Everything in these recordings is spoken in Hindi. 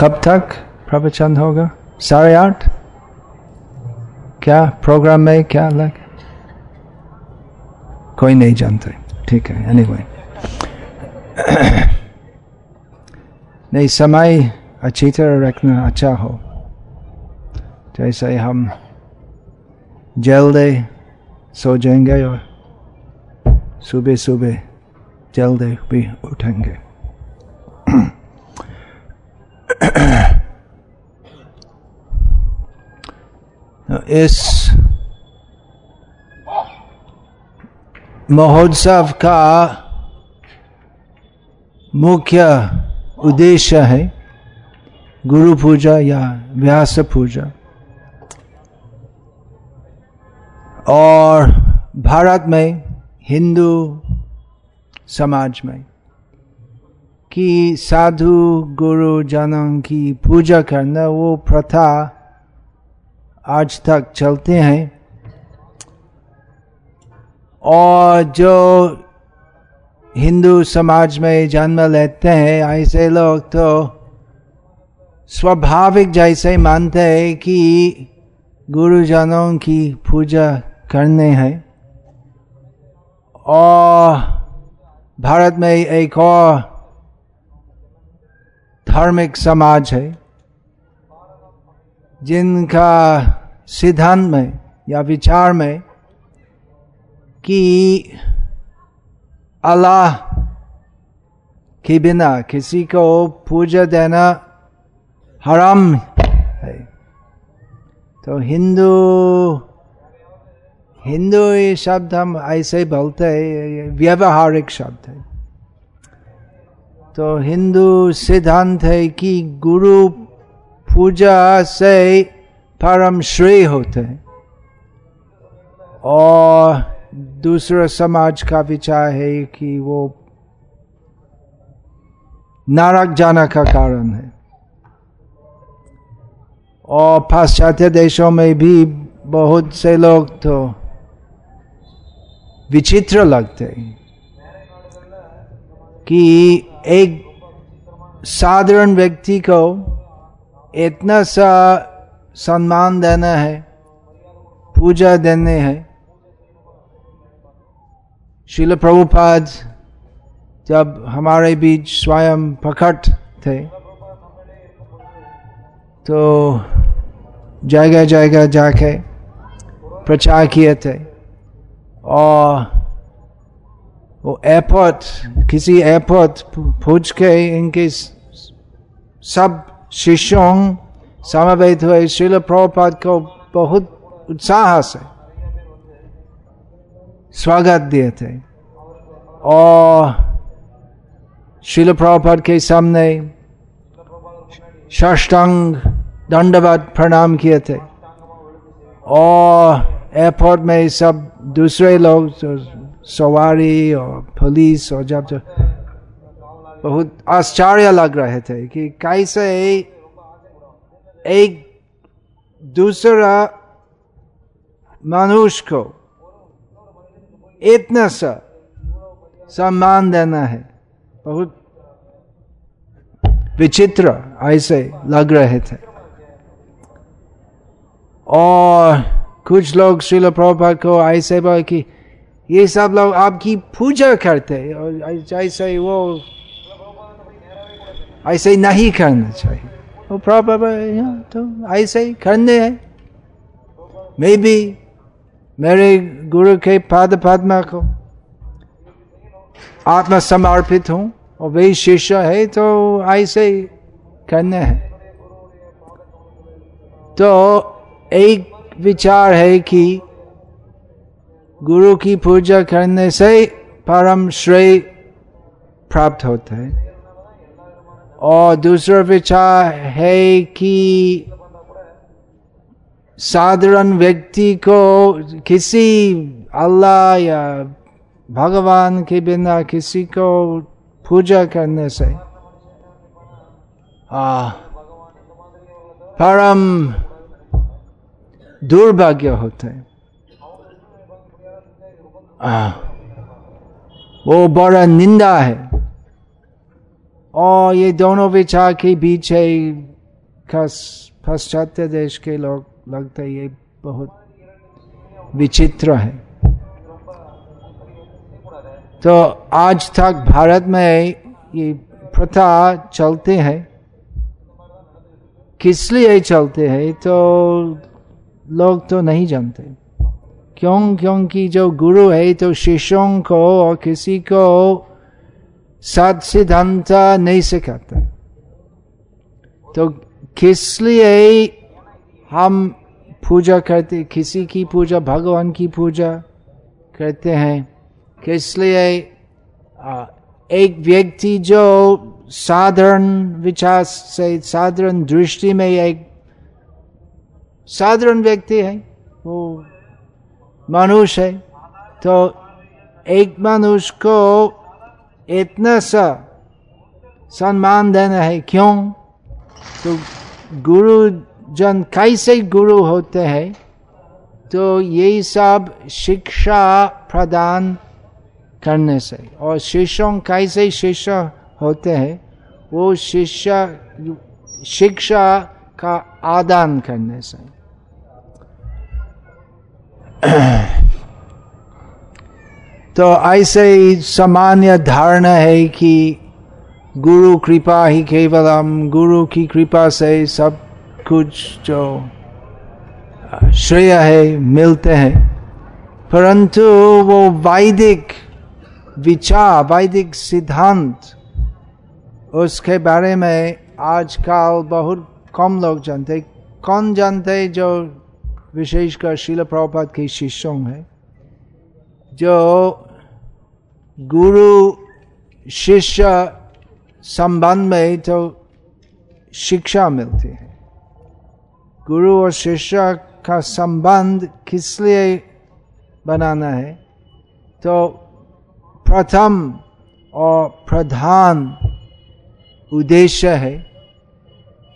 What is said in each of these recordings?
कब तक प्रवचन होगा? साढ़े आठ? क्या प्रोग्राम में क्या अलग कोई नहीं जानते। ठीक है एनीवे नहीं, समय अच्छी तरह रखना अच्छा हो। जैसे हम जल्दी सो जाएँगे और सुबह सुबह जल्दी भी उठेंगे। इस महोत्सव का मुख्य उद्देश्य है गुरु पूजा या व्यास पूजा। और भारत में हिंदू समाज में कि साधु गुरु जनों की पूजा करना वो प्रथा आज तक चलते हैं। और जो हिंदू समाज में जन्म लेते हैं, ऐसे लोग तो स्वाभाविक जैसे मानते हैं कि गुरुजनों की पूजा करने हैं। और भारत में एक और धार्मिक समाज है, जिनका सिद्धांत में या विचार में कि अल्लाह के बिना किसी को पूजा देना हराम है। तो हिंदू हिंदू ये शब्द हम ऐसे बोलते हैं व्यवहारिक शब्द है। तो हिंदू सिद्धांत है कि गुरु पूजा से परम श्रेय होते हैं। और दूसरा समाज का विचार है कि वो नारक जाना का कारण है। और पाश्चात्य देशों में भी बहुत से लोग तो विचित्र लगते हैं कि एक साधारण व्यक्ति को इतना सा सम्मान देना है, पूजा देने हैं। शिल प्रभुपाद जब हमारे बीच स्वयं प्रकट थे तो जगह जगह जाके प्रचार किए थे और वो एयरपोर्ट किसी एयरपोर्ट पूछ के इनके सब शिष्यों, समवेत हुए शिल प्रभुपाद को बहुत उत्साह से स्वागत दिए थे। और शिल प्रभुपाद के सामने षष्टांग दंडवत प्रणाम किए थे। और एयरपोर्ट में सब दूसरे लोग सवारी और पुलिस और जब जब बहुत आश्चर्य लग रहे थे कि कैसे एक दूसरा मनुष्य को इतना सा सम्मान देना है। बहुत विचित्र ऐसे लग रहे थे। और कुछ लोग शिल प्रभा को ऐसे बोले कि ये सब लोग आपकी पूजा करते और जैसे वो ऐसे नहीं करना चाहिए। वो प्रभुपाद तो ऐसे ही करने हैं। मैं भी मेरे गुरु के पाद पद्मा को आत्मा समर्पित हूँ और वही शिष्य है तो ऐसे ही करने हैं। तो एक विचार है कि गुरु की पूजा करने से परम श्रेय प्राप्त होता है। और दूसरा विचार है कि साधारण व्यक्ति को किसी अल्लाह या भगवान के बिना किसी को पूजा करने से आ, परम दुर्भाग्य होते हैं। वो बड़ा निंदा है। और ये दोनों विचार के बीच है पाश्चात्य देश के लोग लगता है ये बहुत विचित्र है। तो आज तक भारत में ये प्रथा चलते हैं। किस लिए चलते हैं तो लोग तो नहीं जानते। क्यों क्योंकि जो गुरु है तो शिष्यों को और किसी को सत सिद्धांत नहीं सिखाता तो किस लिए हम पूजा करते किसी की पूजा भगवान की पूजा करते हैं किस लिए एक व्यक्ति जो साधारण विचार से साधारण दृष्टि में एक साधारण व्यक्ति है वो मनुष्य है तो एक मनुष्य को इतना सा सम्मान देना है, क्यों? तो गुरु जन कैसे गुरु होते हैं? तो यही सब शिक्षा प्रदान करने से। और शिष्यों कैसे शिष्य होते हैं? वो शिष्य, शिक्षा का आदान करने से। तो ऐसे ही सामान्य धारणा है कि गुरु कृपा ही केवल हम गुरु की कृपा से सब कुछ जो श्रेय है, मिलते हैं। परंतु वो वैदिक विचार, वैदिक सिद्धांत, उसके बारे में आजकल बहुत कम लोग जानते कौन जानते जो विशेषकर शिल प्रभुपाद के शिष्यों हैं जो गुरु, शिष्य संबंध में तो शिक्षा मिलती है। गुरु और शिष्य का संबंध किस लिए बनाना है? तो प्रथम और प्रधान उद्देश्य है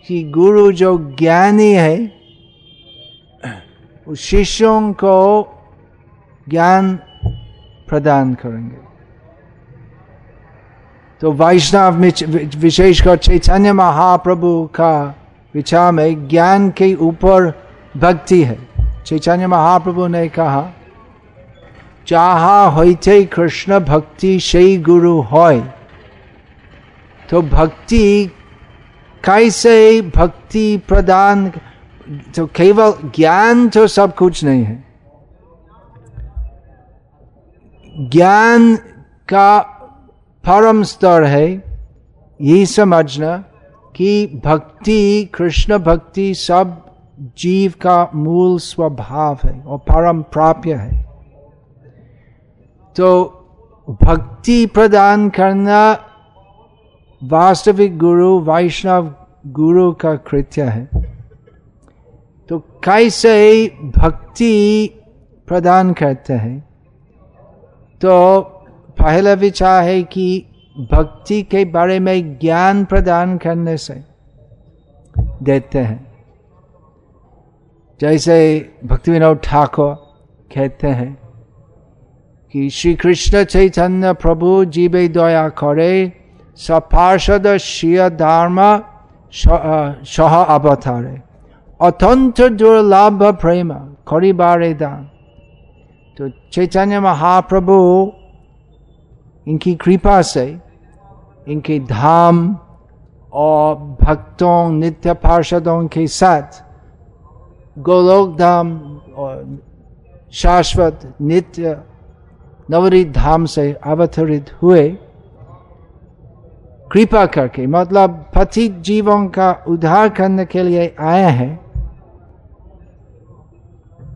कि गुरु जो ज्ञानी है उस शिष्यों को ज्ञान प्रदान करेंगे। तो वैष्णव विशेषकर चैतन्य महाप्रभु का विचार में ज्ञान के ऊपर भक्ति है। चैतन्य महाप्रभु ने कहा, चाहा होते कृष्ण भक्ति सही गुरु हो तो भक्ति कैसे भक्ति प्रदान तो केवल ज्ञान तो सब कुछ नहीं है। ज्ञान का परम स्तर है ये समझना कि भक्ति, कृष्ण भक्ति सब जीव का मूल स्वभाव है और परम प्राप्य है। तो भक्ति प्रदान करना वास्तविक गुरु, वैष्णव गुरु का कृत्य है। तो कैसे भक्ति प्रदान करते हैं। तो पहला विचार है कि भक्ति के बारे में ज्ञान प्रदान करने से देते हैं। जैसे भक्ति विनोद ठाकुर कहते हैं कि श्री कृष्ण चैतन्य प्रभु जीवे दया करे, सपार्षद श्रिय धर्म सह अवतारे। अत्यंत दुर्लभ प्रेम करिबारे दान तो चैतन्य महाप्रभु इनकी कृपा से इनके धाम और भक्तों नित्य पार्षदों के साथ गोलोक धाम और शाश्वत नित्य नवरित धाम से अवतरित हुए कृपा करके मतलब पतित जीवों का उद्धार करने के लिए आए हैं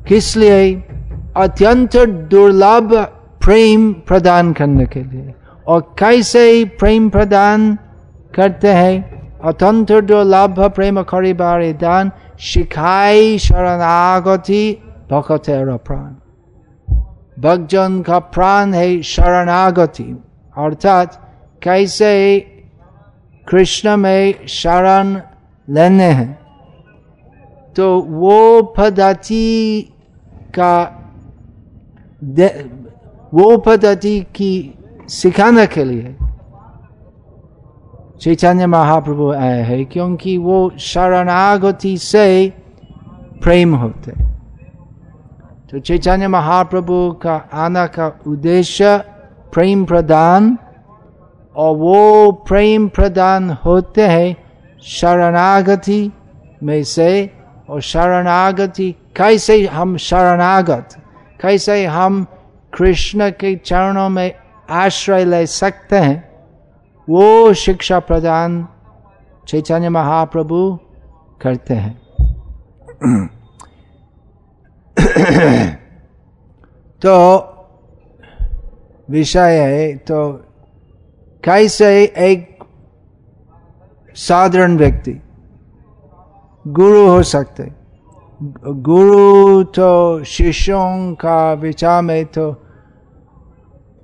किस लिए? अत्यंत दुर्लभ प्रेम प्रदान करने के लिए। और कैसे प्रेम प्रदान करते हैं? अत्यंत दुर्लभ प्रेम खरीबार दान शिखाई शरणागति भगत प्राण। भगजन का प्राण है शरणागति। अर्थात कैसे कृष्ण में शरण लेने हैं। तो वो पद्धति का वो पद्धति की सिखाने के लिए चैतन्य महाप्रभु आए हैं क्योंकि वो शरणागति से प्रेम होते तो चैतन्य महाप्रभु का आना का उद्देश्य प्रेम प्रदान और वो प्रेम प्रदान होते हैं शरणागति में से और शरणागति कैसे हम शरणागत कैसे हम कृष्ण के चरणों में आश्रय ले सकते हैं वो शिक्षा प्रदान चैतन्य महाप्रभु करते हैं तो विषय है तो कैसे एक साधारण व्यक्ति गुरु हो सकते। गुरु तो शिष्यों का विचार में तो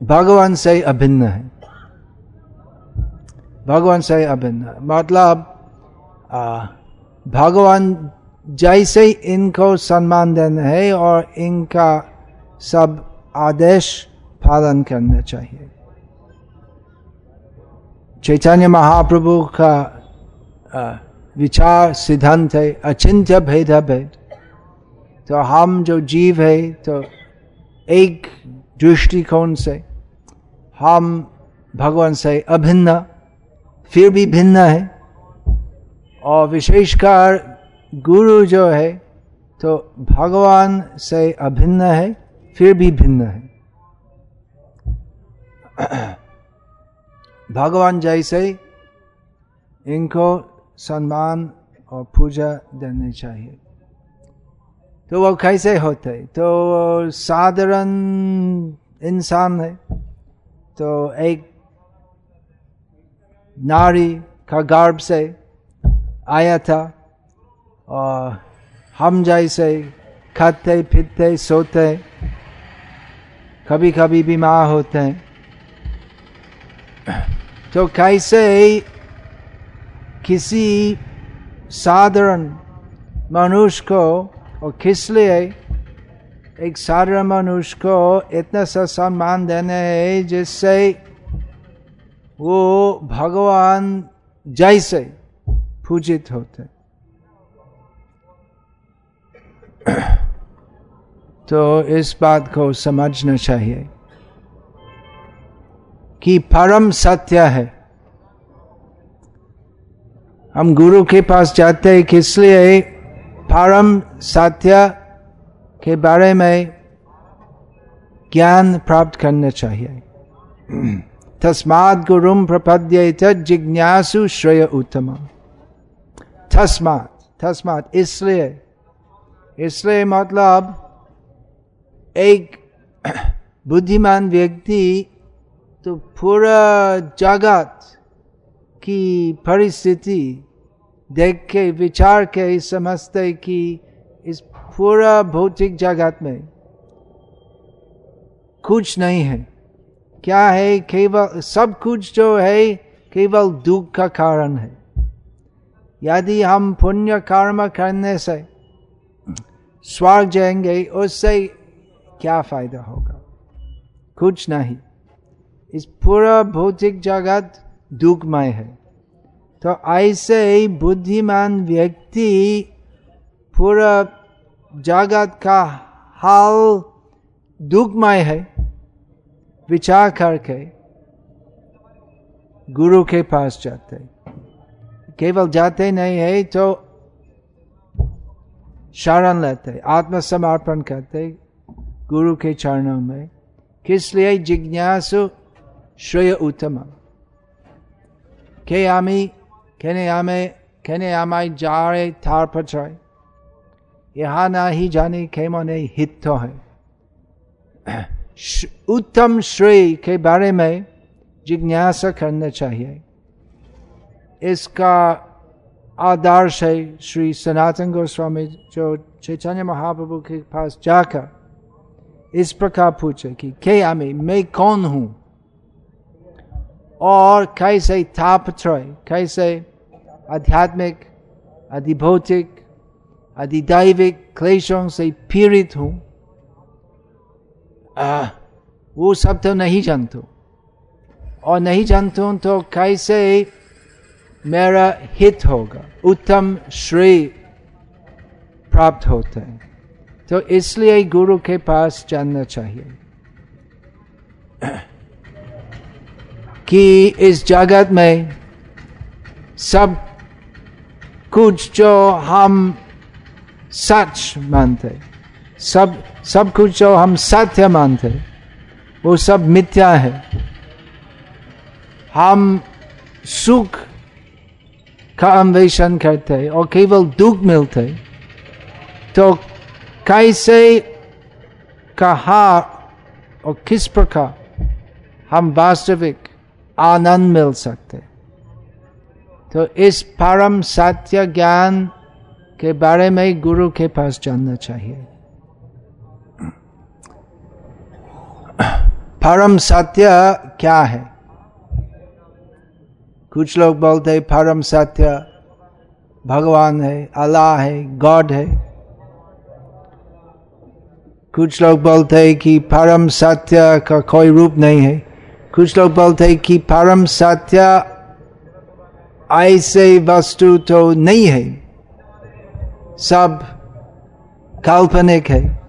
भगवान से अभिन्न है। भगवान से अभिन्न मतलब भगवान जैसे इनको सम्मान देना है और इनका सब आदेश पालन करना चाहिए। चैतन्य महाप्रभु का विचार सिद्धांत है, अचिंत्य भेद भेद। तो हम जो जीव है तो एक दृष्टिकोण से हम भगवान से अभिन्न, फिर भी भिन्न है। और विशेषकर गुरु जो है तो भगवान से अभिन्न है, फिर भी भिन्न है। भगवान जैसे इनको सम्मान और पूजा देनी चाहिए। तो वो कैसे होते? तो साधारण इंसान है। तो एक नारी का गर्भ से आया था और हम जैसे खाते, पीते, सोते कभी कभी बीमार होते हैं। तो कैसे किसी साधारण मनुष्य को और किस लिए एक साधारण मनुष्य को इतना सा सम्मान देने है जिससे वो भगवान जैसे पूजित होते तो इस बात को समझना चाहिए कि परम सत्य है। हम गुरु के पास जाते हैं किस लिए? परम सत्य के बारे में ज्ञान प्राप्त करना चाहिए। तस्मात गुरुम प्रपद्य जिज्ञासु श्रेय उत्तम तस्मात तस्मात, इसलिए इसलिए मतलब एक बुद्धिमान व्यक्ति तो पूरा जगत की परिस्थिति देख के, विचार के समझते कि, इस पूरा भौतिक जगत में कुछ नहीं है। क्या है? केवल, सब कुछ जो है, केवल दुख का कारण है। यदि हम पुण्य कर्म करने से स्वर्ग जाएँगे, उससे क्या फ़ायदा होगा? कुछ नहीं। इस पूरा भौतिक जगत दुखमय है। तो ऐसे बुद्धिमान व्यक्ति पूरा जगत का हाल दुखमय है, विचार करके गुरु के पास जाते केवल जाते नहीं है तो शरण लेते आत्मसमर्पण करते गुरु के चरणों में। किस लिए? जिज्ञासु श्रेय उत्तम। के आमी कहने आमे कहने आमाई जारे थार प्रचय यहाँ ना ही जाने खेमने हित है उत्तम श्रेय के बारे में जिज्ञासा करना चाहिए इसका आदर्श है श्री सनातन गोस्वामी जो चैतन्य महाप्रभु के पास जाकर इस प्रकार पूछे कि के आमी मैं कौन हूँ और कैसे तापत्रय, कैसे आध्यात्मिक, अधिभौतिक, अधिदैविक क्लेशों से पीड़ित हूँ। वो सब तो नहीं जानता। और नहीं जानता हूँ तो कैसे मेरा हित होगा? उत्तम श्रेय प्राप्त होते हैं। तो इसलिए गुरु के पास जानना चाहिए। कि इस जगत में सब कुछ जो हम सच मानते, सब सब कुछ जो हम सत्य मानते, वो सब मिथ्या है। हम सुख का अन्वेषण करते और केवल दुख मिलते तो कैसे, कहा और किस प्रकार हम वास्तविक आनंद मिल सकते। तो इस परम सत्य ज्ञान के बारे में गुरु के पास जानना चाहिए। परम सत्य क्या है? कुछ लोग बोलते परम सत्य भगवान है, अल्लाह है, गॉड है। कुछ लोग बोलते हैं कि परम सत्य का कोई रूप नहीं है। कुछ लोग बोलते कि परम सत्य ऐसे वस्तु तो नहीं है। सब काल्पनिक है।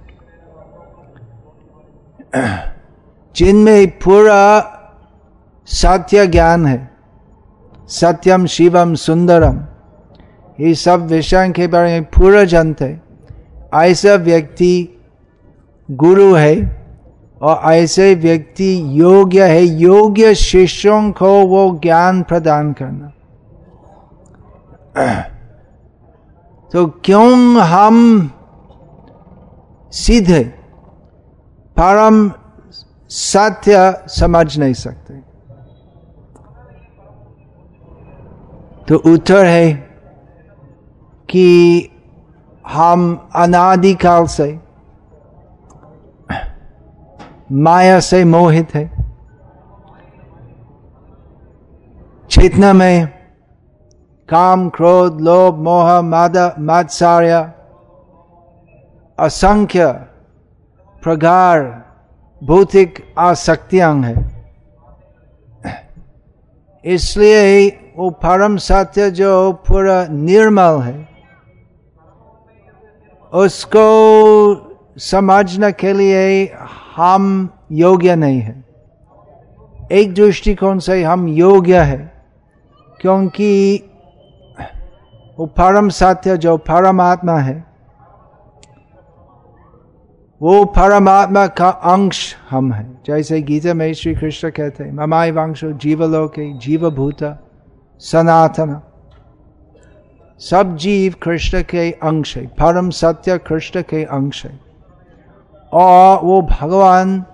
जिनमें पूरा सत्य ज्ञान है। सत्यम, शिवम, सुंदरम। ये सब विषय के बारे में पूरा जानते ऐसा व्यक्ति गुरु है। और ऐसे व्यक्ति योग्य है, योग्य शिष्यों को वो ज्ञान प्रदान करना। तो क्यों हम सीधे परम सत्य समझ नहीं सकते? तो उत्तर है कि हम अनादिकाल से माया से मोहित है। चेतना में काम, क्रोध, लोभ, मोह, माद मात्सार्य असंख्य प्रगार भौतिक आसक्तियाँ है। इसलिए ही वो परम सत्य जो पूरा निर्मल है, उसको समझने के लिए हम योग्य नहीं है। एक दृष्टिकोण से हम योग्य है, क्योंकि वो परम सत्य जो परमात्मा है, वो परमात्मा का अंश हम है। जैसे गीता में श्री कृष्ण कहते हैं, ममाई वंश जीवलोके जीवभूत सनातन। सब जीव कृष्ण के अंश है, परम सत्य कृष्ण के अंश है। और वो भगवान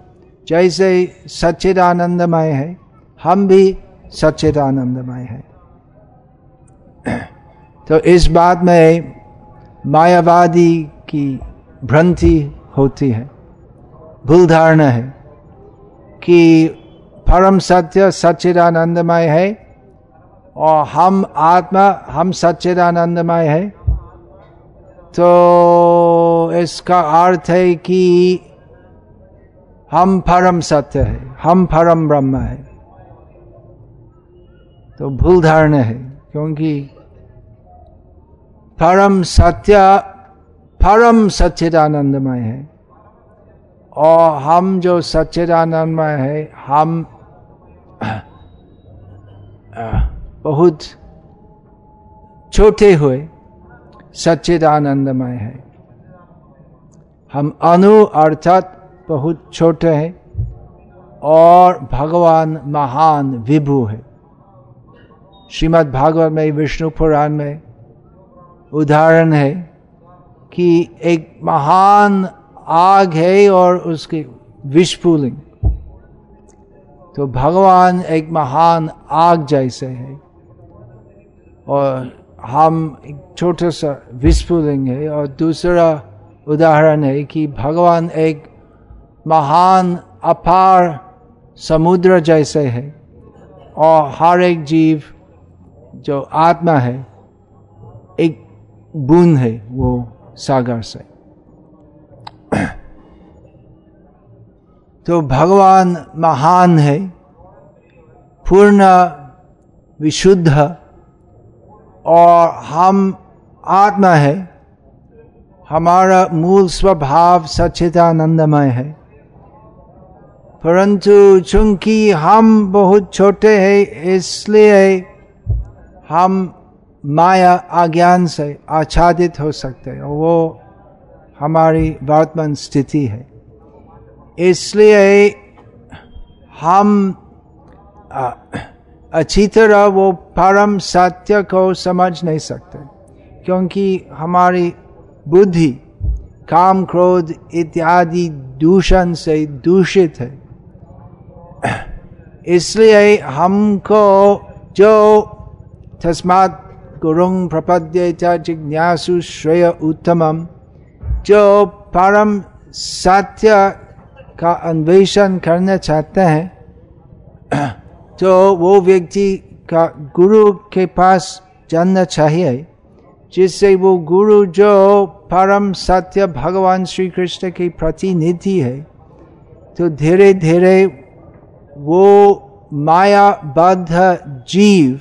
जैसे सच्चिदानंदमय है, हम भी सच्चिदानंदमय है। तो इस बात में मायावादी की भ्रांति होती है, भूल धारणा है कि परम सत्य सच्चिदानंदमय है और हम आत्मा, हम सच्चिदानंदमय है। तो इसका अर्थ है कि हम परम सत्य है, हम परम ब्रह्म है। तो भूल धारणा है, क्योंकि परम सत्य, परम सच्चिदानंदमय है। और हम जो सच्चिदानंदमय है, हम बहुत छोटे हुए सच्चिदानंदमय है। हम अनु अर्थात बहुत छोटे हैं और भगवान महान विभु है। श्रीमद् भागवत में, विष्णु पुराण में उदाहरण है कि एक महान आग है और उसके विस्फुलिंग तो भगवान एक महान आग जैसे है और हम एक छोटा सा विस्फुलिंग है और दूसरा उदाहरण है कि भगवान एक महान, अपार समुद्र जैसे है और हर एक जीव जो आत्मा है, एक बूंद है वो सागर से। तो भगवान महान है, पूर्ण विशुद्ध और हम आत्मा है। हमारा मूल स्वभाव सच्चिदानंदमय है। परंतु चूँकि हम बहुत छोटे हैं, इसलिए हम माया अज्ञान से आच्छादित हो सकते हैं। वो हमारी वर्तमान स्थिति है। इसलिए हम अच्छी तरह वो परम सत्य को समझ नहीं सकते, क्योंकि हमारी बुद्धि, काम क्रोध इत्यादि दूषण से दूषित है। इसलिए हमको जो तस्मात गुरुंग प्रपद्य जिज्ञासु श्रेय उत्तमम जो परम सत्य का अन्वेषण करना चाहते हैं तो वो व्यक्ति का गुरु के पास जानना चाहिए। जिससे वो गुरु जो परम सत्य भगवान श्री कृष्ण की प्रतिनिधि है तो धीरे धीरे वो मायाबद्ध जीव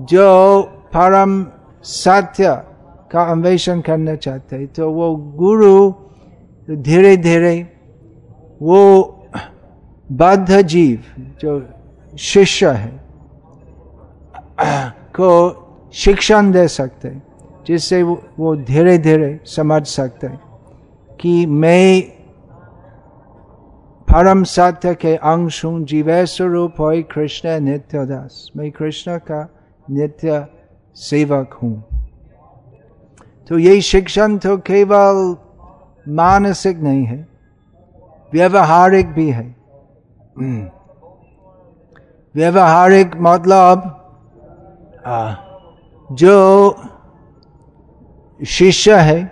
जो परम सत्य का अन्वेषण करना चाहते हैं तो वो गुरु धीरे धीरे वो बद्ध जीव जो शिष्य है, को शिक्षण दे सकते, जिससे वो धीरे धीरे समझ सकते कि मैं परम सत्य के अंश हूँ जीवे स्वरूप हो कृष्ण नित्य दास मैं कृष्ण का नित्य सेवक हूँ तो ये शिक्षण तो केवल मानसिक नहीं है, व्यवहारिक भी है। व्यवहारिक मतलब जो शिष्य है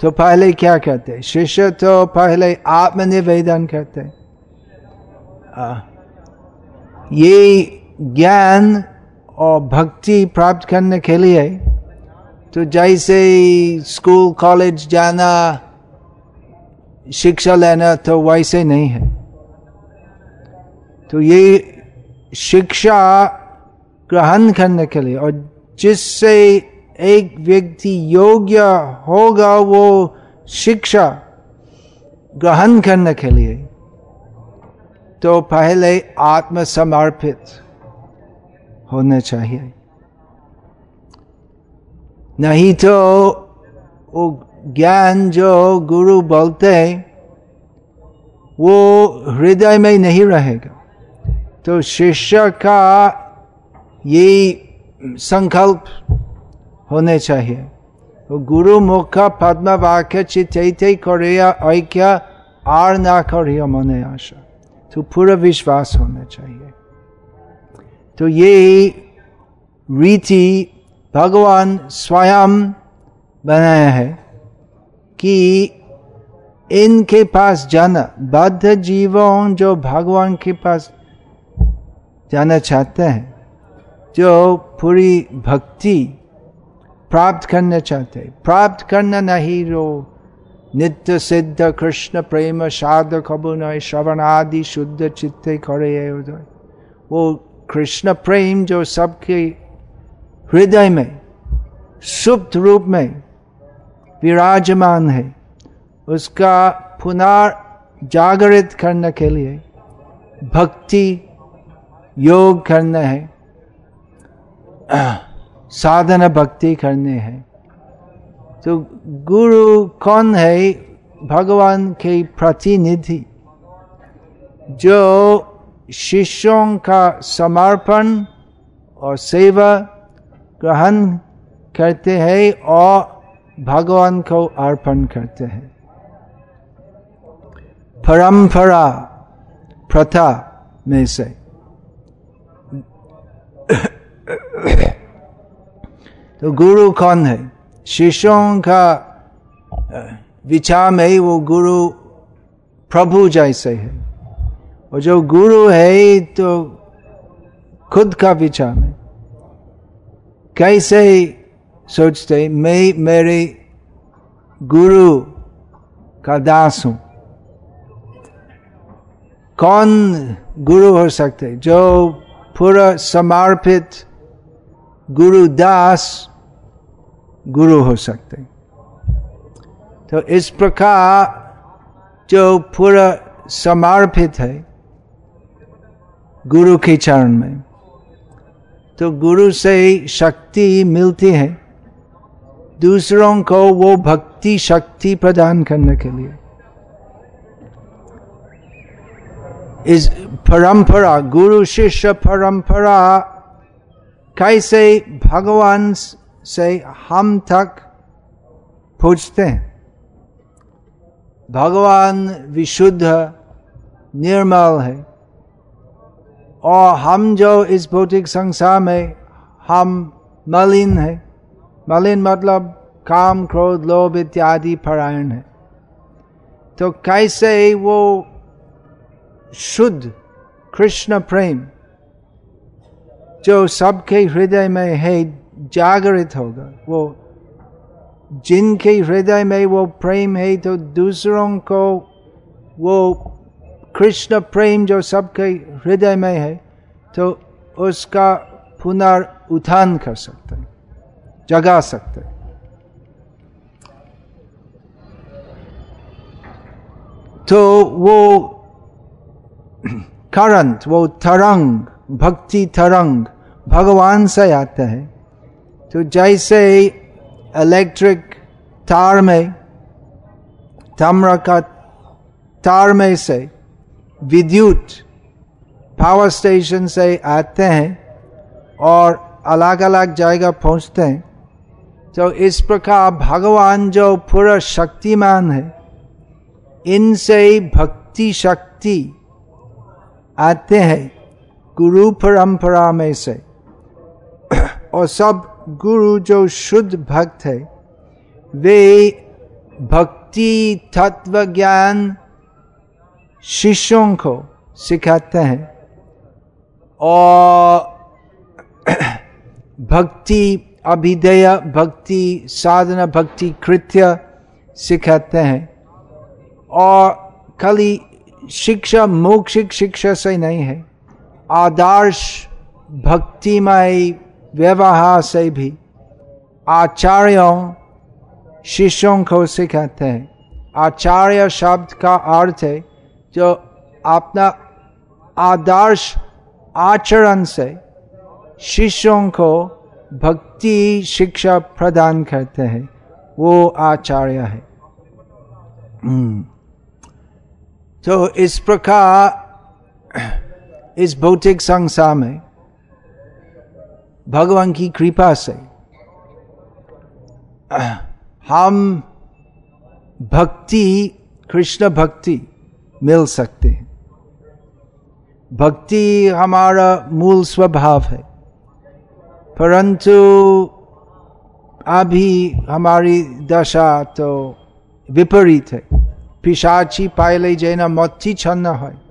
तो पहले क्या कहते शिष्य तो पहले आत्मनिवेदन करते ये ज्ञान और भक्ति प्राप्त करने के लिए तो जैसे स्कूल, कॉलेज जाना, शिक्षा लेना तो वैसे नहीं है। तो ये शिक्षा ग्रहण करने के लिए और जिससे एक व्यक्ति योग्य होगा वो शिक्षा ग्रहण करने के लिए। तो पहले आत्मसमर्पित होना चाहिए। नहीं तो वो ज्ञान जो गुरु बोलते हैं, वो हृदय में नहीं रहेगा। तो शिष्य का ये संकल्प होने चाहिए। तो गुरु मुख पद्म वाक्य चिते करिया, ऐक्य, आर ना करिया मने आशा। तो पूरा विश्वास होना चाहिए। तो ये रीति भगवान स्वयं बनाया है कि इनके पास जाना, बद्ध जीवों जो भगवान के पास जाना चाहते हैं जो पूरी भक्ति प्राप्त करना चाहते हैं। प्राप्त करना नहीं रो। नित्य सिद्ध कृष्ण प्रेम साध खबु नय श्रवण आदि शुद्ध चित्ते करे वो कृष्ण प्रेम जो सबके हृदय में, सुप्त रूप में विराजमान है, उसका पुनर् जागृत करने के लिए भक्ति योग करना है। साधना भक्ति करने हैं। तो गुरु कौन है? भगवान के प्रतिनिधि। जो शिष्यों का समर्पण और सेवा ग्रहण करते हैं और भगवान को अर्पण करते हैं। परंपरा, प्रथा में से। तो गुरु कौन है? शिष्यों का विचार में वो गुरु प्रभु जैसे है। और जो गुरु है तो खुद का विचार में। कैसे सोचते, मैं मेरे गुरु का दास हूँ। कौन गुरु हो सकते? जो पूरा समर्पित गुरु दास गुरु हो सकते। तो इस प्रकार जो पूरा समर्पित है गुरु के चरण में तो गुरु से शक्ति मिलती है। दूसरों को वो भक्ति शक्ति प्रदान करने के लिए। इस परंपरा, गुरु शिष्य परंपरा कैसे भगवान से हम तक पूछते हैं भगवान विशुद्ध निर्मल है और हम जो इस भौतिक संसार में हम मलिन है मलिन मतलब काम क्रोध लोभ इत्यादि परायण है तो कैसे वो शुद्ध कृष्ण प्रेम जो सबके हृदय में है, जागृत होगा। वो जिनके हृदय में वो प्रेम है तो दूसरों को वो कृष्ण प्रेम जो सबके हृदय में है तो उसका पुनर्उत्थान कर सकते जगा सकते तो वो करंट वो तरंग, भक्ति तरंग भगवान से आते हैं। तो जैसे इलेक्ट्रिक तार में, ताम्र का तार में से विद्युत पावर स्टेशन से आते हैं और अलग अलग जगह पहुँचते हैं तो इस प्रकार भगवान जो पूरा शक्तिमान है, इनसे भक्ति शक्ति आते हैं गुरु परंपरा में से। और सब गुरु जो शुद्ध भक्त है, वे भक्ति तत्व ज्ञान शिष्यों को सिखाते हैं। और भक्ति अभिधेय, भक्ति साधना, भक्ति कृत्य सिखाते हैं। और खाली शिक्षा मौखिक शिक्षा से नहीं है। आदर्श भक्तिमय व्यवहार से भी आचार्यों शिष्यों को सिखाते हैं। आचार्य शब्द का अर्थ है जो अपना आदर्श आचरण से शिष्यों को भक्ति शिक्षा प्रदान करते हैं। वो आचार्य है। हम्म। तो इस प्रकार, इस भौतिक संसार में भगवान की कृपा से। हम भक्ति, कृष्ण भक्ति मिल सकते हैं। भक्ति हमारा मूल स्वभाव है। परंतु अभी हमारी दशा तो विपरीत है। पिशाची पाइले जैना मत्ती छन्न है।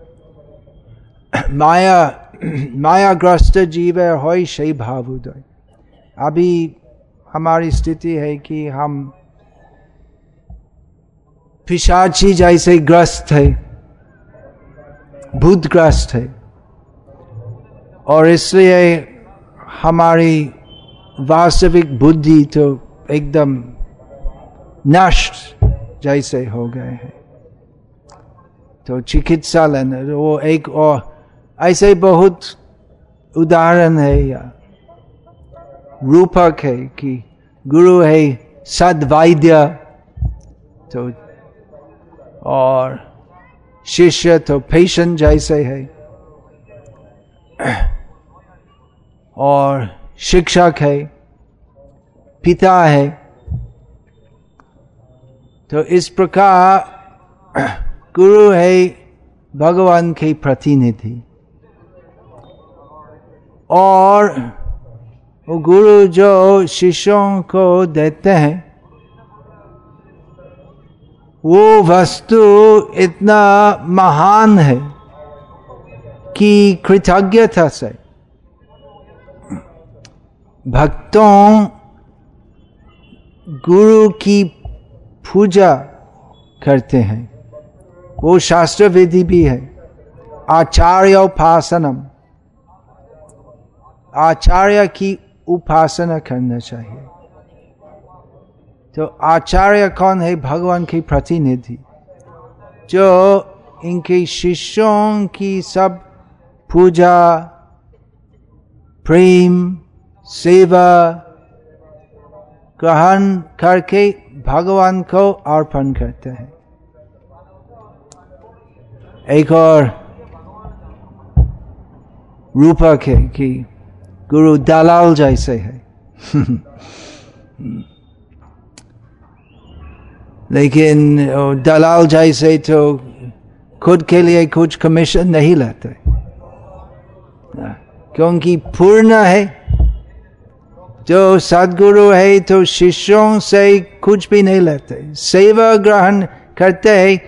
माया मायाग्रस्त जीव हो सही भावोदय। अभी हमारी स्थिति है कि हम पिशाची जैसे ग्रस्त है, भूतग्रस्त है, और इसलिए हमारी वास्तविक बुद्धि तो एकदम नष्ट जैसे हो गए हैं। तो चिकित्सा लेना वो एक और ऐसे बहुत उदाहरण है या रूपक है कि गुरु है सदवाद्य तो और शिष्य तो पेशेंट जैसे है। और शिक्षक है, पिता है। तो इस प्रकार गुरु है भगवान के प्रतिनिधि। और गुरु जो शिष्यों को देते हैं, वो वस्तु इतना महान है कि कृतज्ञता से भक्तों, गुरु की पूजा करते हैं। वो शास्त्र विधि भी है। आचार्य उपासनम आचार्य की उपासना करना चाहिए। तो आचार्य कौन है? भगवान की प्रतिनिधि। जो इनके शिष्यों की सब पूजा, प्रेम, सेवा, ग्रहण करके भगवान को अर्पण करते हैं। एक और रूपक है कि गुरु दलाल जैसे है। लेकिन दलाल जैसे तो खुद के लिए कुछ कमीशन नहीं लेते। क्योंकि पूर्ण है। जो सदगुरु है तो शिष्यों से कुछ भी नहीं लेते। सेवा ग्रहण करते हैं,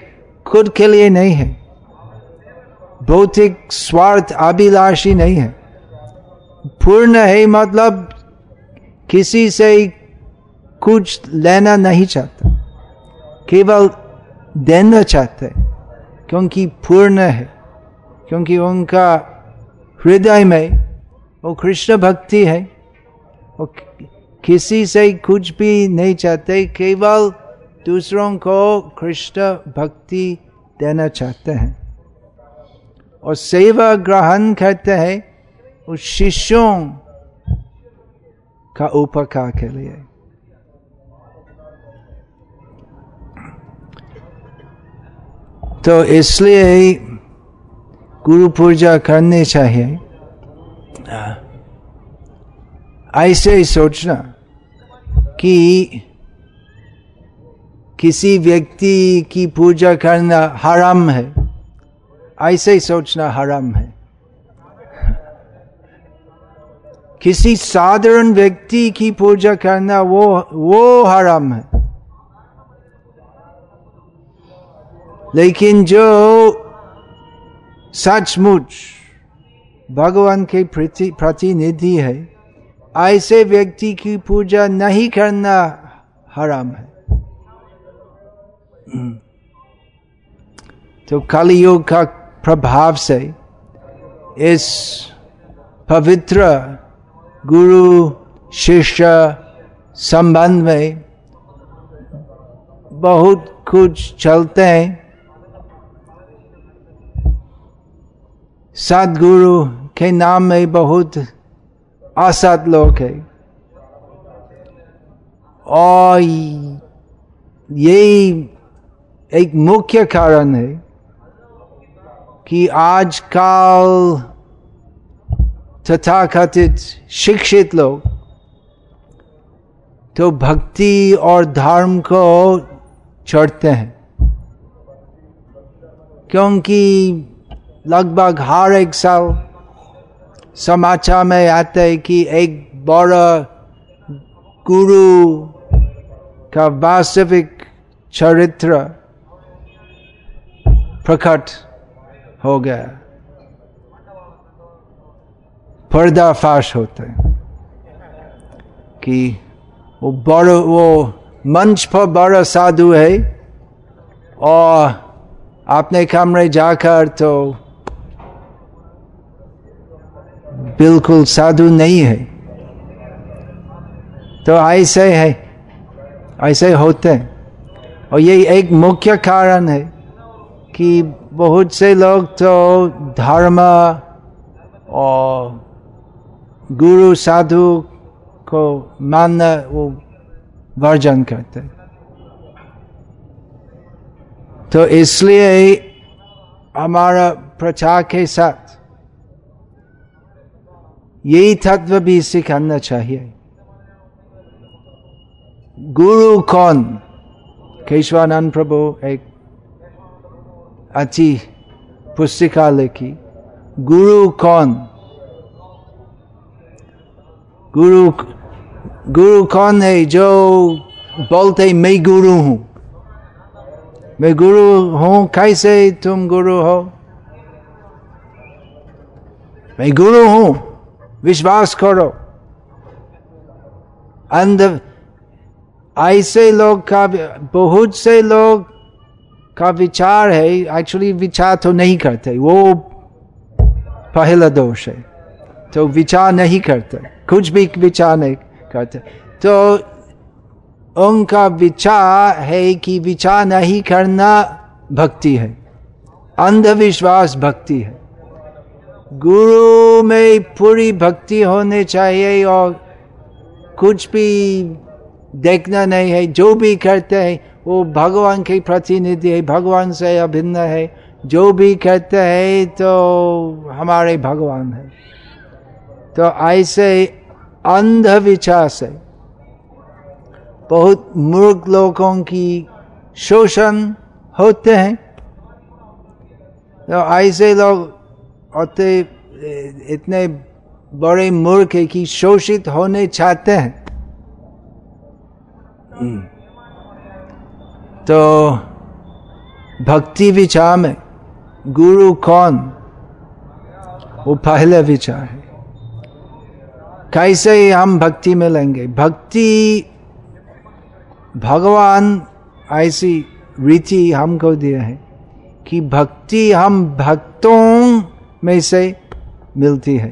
खुद के लिए नहीं है। भौतिक स्वार्थ अभिलाषी नहीं है। पूर्ण है मतलब किसी से कुछ लेना नहीं चाहता। केवल देना चाहते क्योंकि पूर्ण है, क्योंकि उनका हृदय में वो कृष्ण भक्ति है। वो किसी से कुछ भी नहीं चाहते, केवल दूसरों को कृष्ण भक्ति देना चाहते हैं। और सेवा ग्रहण करते हैं उस शिष्यों का उपकार के लिए। तो इसलिए गुरु पूजा करनी चाहिए। ऐसे ही सोचना कि किसी व्यक्ति की पूजा करना हराम है। ऐसे ही सोचना हराम है। किसी साधारण व्यक्ति की पूजा करना वो वो हराम है। लेकिन जो सचमुच भगवान के प्रति, प्रतिनिधि है, ऐसे व्यक्ति की पूजा नहीं करना हराम है। तो कलयुग का प्रभाव से इस पवित्र गुरु, शिष्य, संबंध में बहुत कुछ चलते हैं। सदगुरु के नाम में बहुत असत लोग है। और यही एक मुख्य कारण है कि आजकल तथाकथित शिक्षित लोग तो भक्ति और धर्म को छोड़ते हैं। क्योंकि लगभग हर एक साल समाचार में आते है कि एक बड़ा गुरु का वास्तविक चरित्र प्रकट हो गया। पर्दाफाश होते कि वो बड़ा, वो मंच पर बड़ा साधु है और अपने कमरे जाकर तो बिल्कुल साधु नहीं है। तो ऐसे है, ऐसे होते हैं। और यही एक मुख्य कारण है कि बहुत से लोग तो धर्म और गुरु साधु को मानना वो वर्जन करते तो इसलिए हमारा प्रचार के साथ यही तत्व भी सिखाना चाहिए। गुरु कौन? केशवानंद प्रभु एक अच्छी पुस्तिका लिखी। गुरु कौन? गुरु गुरु कौन है जो बोलते मैं गुरु हूँ मैं गुरु हूँ कैसे तुम गुरु हो मैं गुरु हूँ विश्वास करो अंध ऐसे लोग का बहुत से लोग का विचार है एक्चुअली विचार तो नहीं करते वो पहला दोष है तो विचार नहीं करते कुछ भी विचार नहीं करते। तो उनका विचार है कि विचार नहीं करना भक्ति है। अंधविश्वास भक्ति है। गुरु में पूरी भक्ति होने चाहिए और कुछ भी देखना नहीं है, जो भी करते हैं, वो भगवान के प्रतिनिधि है, भगवान से अभिन्न है। जो भी करते हैं तो हमारे भगवान है। तो ऐसे अंधविचार से बहुत मूर्ख लोगों की शोषण होते हैं। तो ऐसे लोग होते, इतने बड़े मूर्ख है कि शोषित होने चाहते हैं। तो भक्ति विचार में गुरु कौन? वो पहला विचार है। कैसे हम भक्ति में लेंगे? भक्ति, भगवान ऐसी रीति हमको दिया है कि भक्ति हम भक्तों में से मिलती है।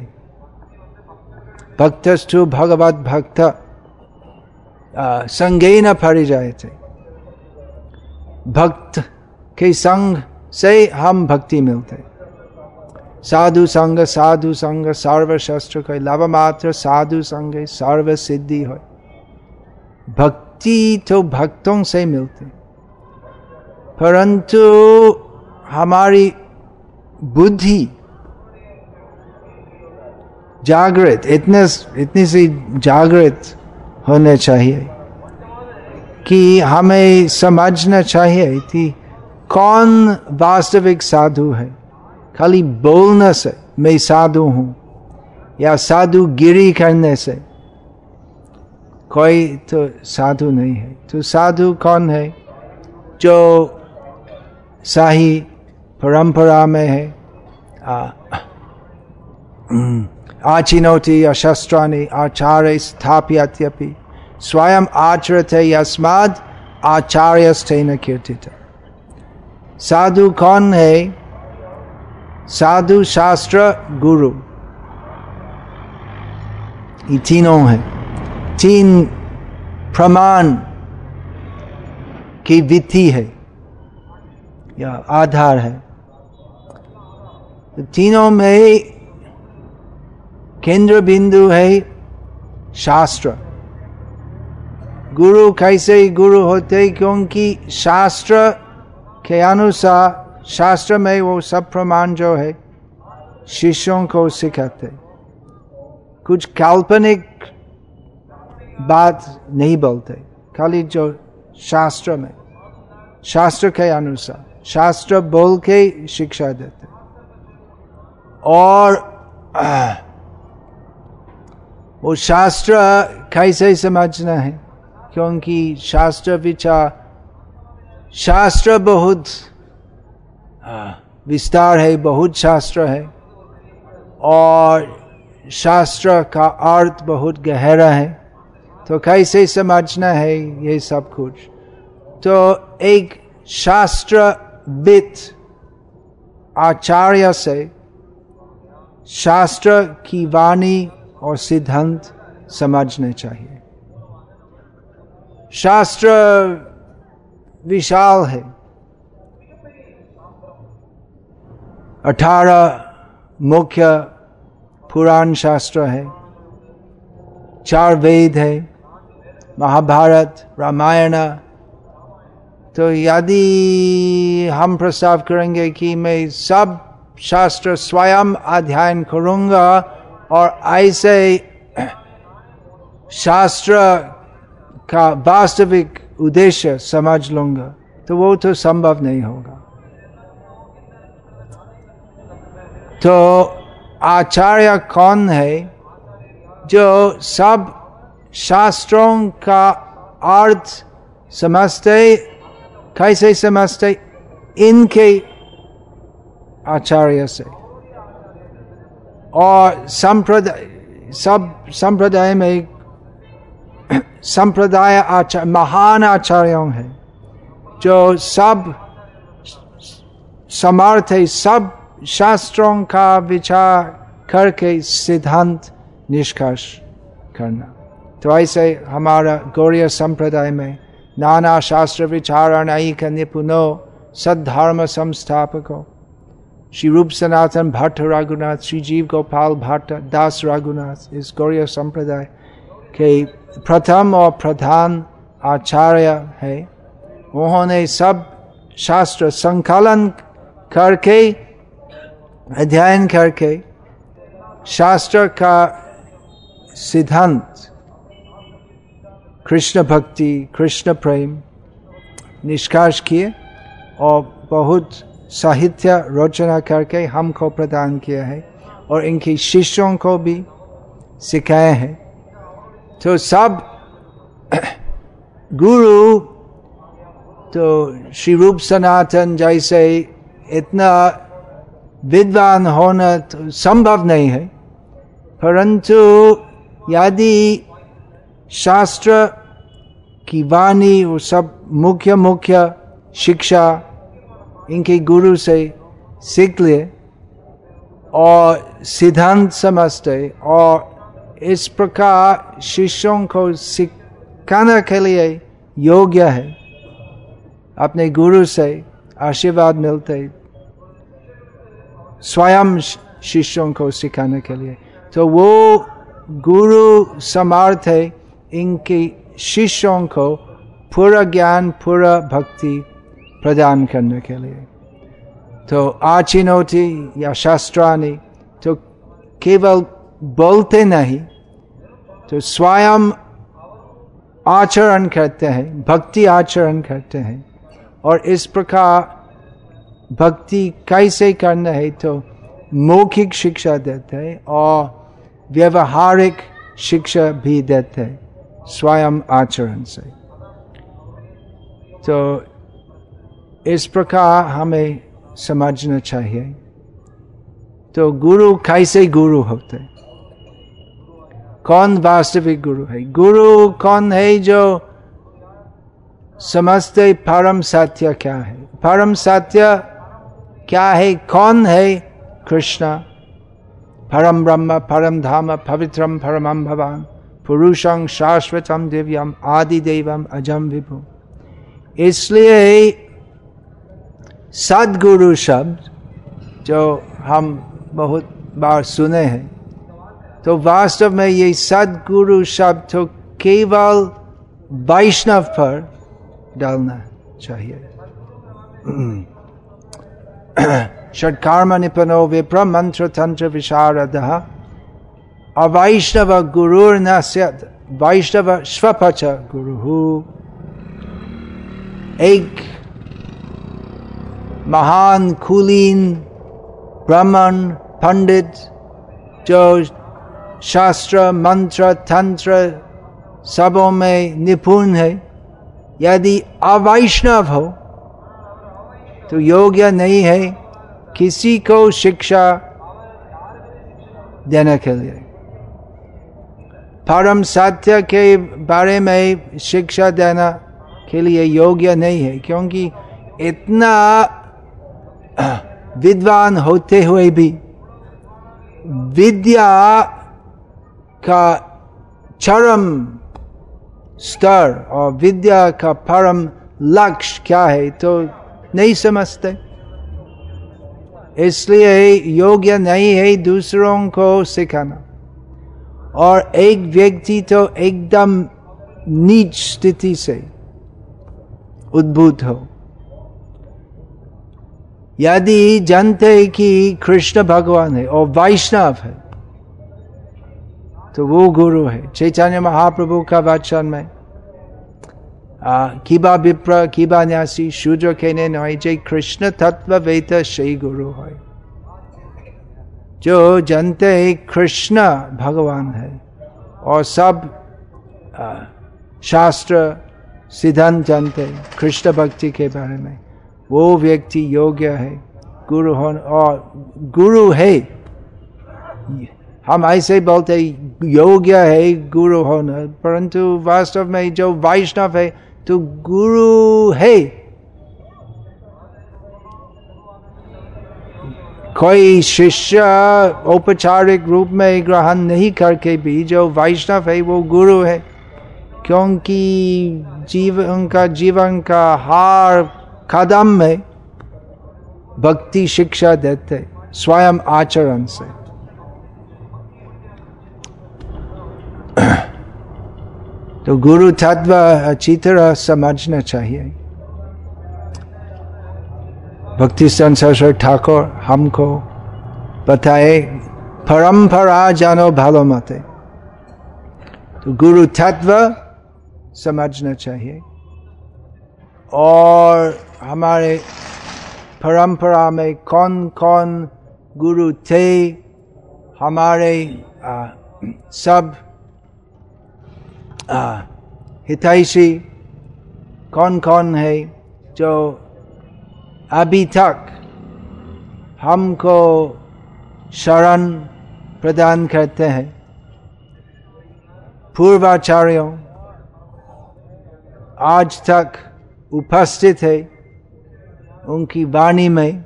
भक्तस्तु भगवत भक्त संगे न फरी जाए थे। भक्त के संग से हम भक्ति मिलते साधु संग साधु संग, सर्वशस्त्र को लव मात्र साधु संग सर्व सिद्धि हो भक्ति तो भक्तों से मिलते। परंतु हमारी बुद्धि जागृत, इतने, इतनी सी जागृत होने चाहिए कि हमें समझना चाहिए कि कौन वास्तविक साधु है। खाली बोलने से मैं साधु हूँ, या साधु गिरी करने से। कोई तो साधु नहीं है। तो साधु कौन है जो शाही परंपरा में है? आचिनौती या शस्त्राणि आचार्य स्थाप्यत्यपि, स्वयं आचरते यस्माद आचार्य न कीर्तित। साधु कौन है साधु शास्त्र गुरु। ये तीनों है। तीन प्रमाण की विधि है। या आधार है। तीनों में केंद्र बिंदु है शास्त्र। गुरु कैसे गुरु होते? क्योंकि शास्त्र के अनुसार शास्त्र में वो सब प्रमाण जो है, शिष्यों को सिखाते। कुछ काल्पनिक बात नहीं बोलते, खाली जो शास्त्र में। शास्त्र के अनुसार, शास्त्र बोल के शिक्षा देते। और, वो शास्त्र कैसे समझना है? क्योंकि शास्त्र विचार, शास्त्र बहुत विस्तार है, बहुत शास्त्र है। और शास्त्र का अर्थ बहुत गहरा है। तो कैसे समझना है ये सब कुछ? तो एक शास्त्र शास्त्रविद आचार्य से शास्त्र की वाणी और सिद्धांत समझने चाहिए। शास्त्र विशाल है। अठारह मुख्य पुराण शास्त्र है, चार वेद है, महाभारत, रामायण। तो यदि हम प्रस्ताव करेंगे कि मैं सब शास्त्र स्वयं अध्ययन करूँगा और ऐसे शास्त्र का वास्तविक उद्देश्य समझ लूँगा। तो वो तो संभव नहीं होगा। तो आचार्य कौन है, जो सब शास्त्रों का अर्थ समझते, कैसे समझते, इनके आचार्य से? और संप्रदाय, सब संप्रदाय में संप्रदाय आचार्य महान आचार्यों है, जो सब समर्थ है, सब शास्त्रों का विचार करके सिद्धांत निष्कर्ष करना। तो ऐसे हमारा गौरी संप्रदाय में नाना शास्त्र विचार का निपुणो सद्धर्म संस्थापकों। श्री रूप सनातन भट्ट रघुनाथ, श्री जीव गोपाल भट्ट, दास रघुनाथ इस गौरी संप्रदाय के प्रथम और प्रधान आचार्य है। उन्होंने सब शास्त्र संकलन करके अध्ययन करके शास्त्र का सिद्धांत, कृष्ण भक्ति, कृष्ण प्रेम निष्कर्ष किए और बहुत साहित्य रचना करके हमको प्रदान किया है और इनके शिष्यों को भी सिखाए हैं। तो सब गुरु तो श्री रूप सनातन जैसे इतना विद्वान होना तो संभव नहीं है। परंतु यदि शास्त्र की वाणी वो सब मुख्य मुख्य शिक्षा इनके गुरु से सीख लिए और सिद्धांत समझते और इस प्रकार शिष्यों को सिखाने के लिए योग्य है, अपने गुरु से आशीर्वाद मिलते। स्वयं शिष्यों को सिखाने के लिए तो वो गुरु समर्थ है इनके शिष्यों को पूरा ज्ञान पूरा भक्ति प्रदान करने के लिए तो आचिनोति या शास्त्रानी तो केवल बोलते नहीं तो स्वयं आचरण करते हैं भक्ति आचरण करते हैं और इस प्रकार भक्ति कैसे करना है तो मौखिक शिक्षा देते हैं और व्यवहारिक शिक्षा भी देते हैं स्वयं आचरण से। तो इस प्रकार हमें समझना चाहिए। तो गुरु कैसे गुरु होते कौन वास्तविक गुरु है? गुरु कौन है जो समझते परम सत्य क्या है? परम सत्य क्या है? कौन है? कृष्ण। परम ब्रह्म, परम धाम, पवित्रम, परम भवान। पुरुषं शाश्वतम दिव्यम आदि देवम अजम विभु। इसलिए सदगुरु शब्द जो हम बहुत बार सुने हैं तो वास्तव में ये सदगुरु शब्द तो केवल वैष्णव पर डालना चाहिए। षटकर्म निपनो विप्र मंत्र तंत्र विशारद अवैष्णव गुरुर न वैष्णव स्वपच गुरु एक महान कुलीन ब्राह्मण पंडित जो शास्त्र मंत्र तंत्र सबों में निपुण है यदि अवैष्णव हो तो योग्य नहीं है किसी को शिक्षा देने के लिए। परम सत्य के बारे में शिक्षा देना के लिए योग्य नहीं है, क्योंकि इतना विद्वान होते हुए भी विद्या का चरम स्तर और विद्या का परम लक्ष्य क्या है तो नहीं समझते इसलिए योग्य नहीं है दूसरों को सिखाना। और एक व्यक्ति तो एकदम नीच स्थिति से उद्भूत हो। यदि जानते कि कृष्ण भगवान है और वैष्णव है तो वो गुरु है। चैतन्य महाप्रभु का वचन में किबा विप्र किबा न्यासी शूद्र के नय जय कृष्ण तत्व वेत सही गुरु है जो जानते कृष्ण भगवान है और सब शास्त्र सिद्धांत जानते हैं कृष्ण भक्ति के बारे में वो व्यक्ति योग्य है गुरु होने और गुरु है हम ऐसे बोलते योग्य है गुरु होना परंतु वास्तव में जो वैष्णव है तो गुरु है। कोई शिष्य औपचारिक रूप में ग्रहण नहीं करके भी जो वैष्णव है, वो गुरु है। क्योंकि जीवन का जीवन का हार कदम में भक्ति शिक्षा देते, स्वयं आचरण से। तो गुरु तत्व अच्छी तरह समझना चाहिए। भक्ति संसर ठाकुर हमको बताए परंपरा जानो भालो मते। तो गुरु तत्व समझना चाहिए। और हमारे परंपरा में कौन कौन गुरु थे हमारे आ, सब हितैषी कौन कौन है जो अभी तक हमको शरण प्रदान करते हैं? पूर्वाचार्यों, आज तक उपस्थित है उनकी वाणी में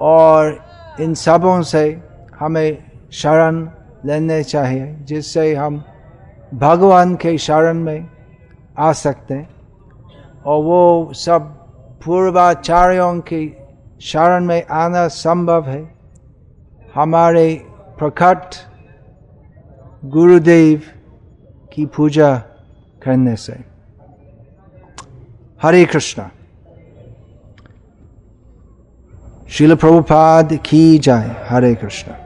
और इन सबों से हमें शरण लेने चाहिए, जिससे हम भगवान के शरण में आ सकते हैं। और वो सब पूर्वाचार्यों के शरण में आना संभव है। हमारे प्रकट गुरुदेव की पूजा करने से। हरे कृष्णा। शिल प्रभुपाद की जाए। हरे कृष्णा।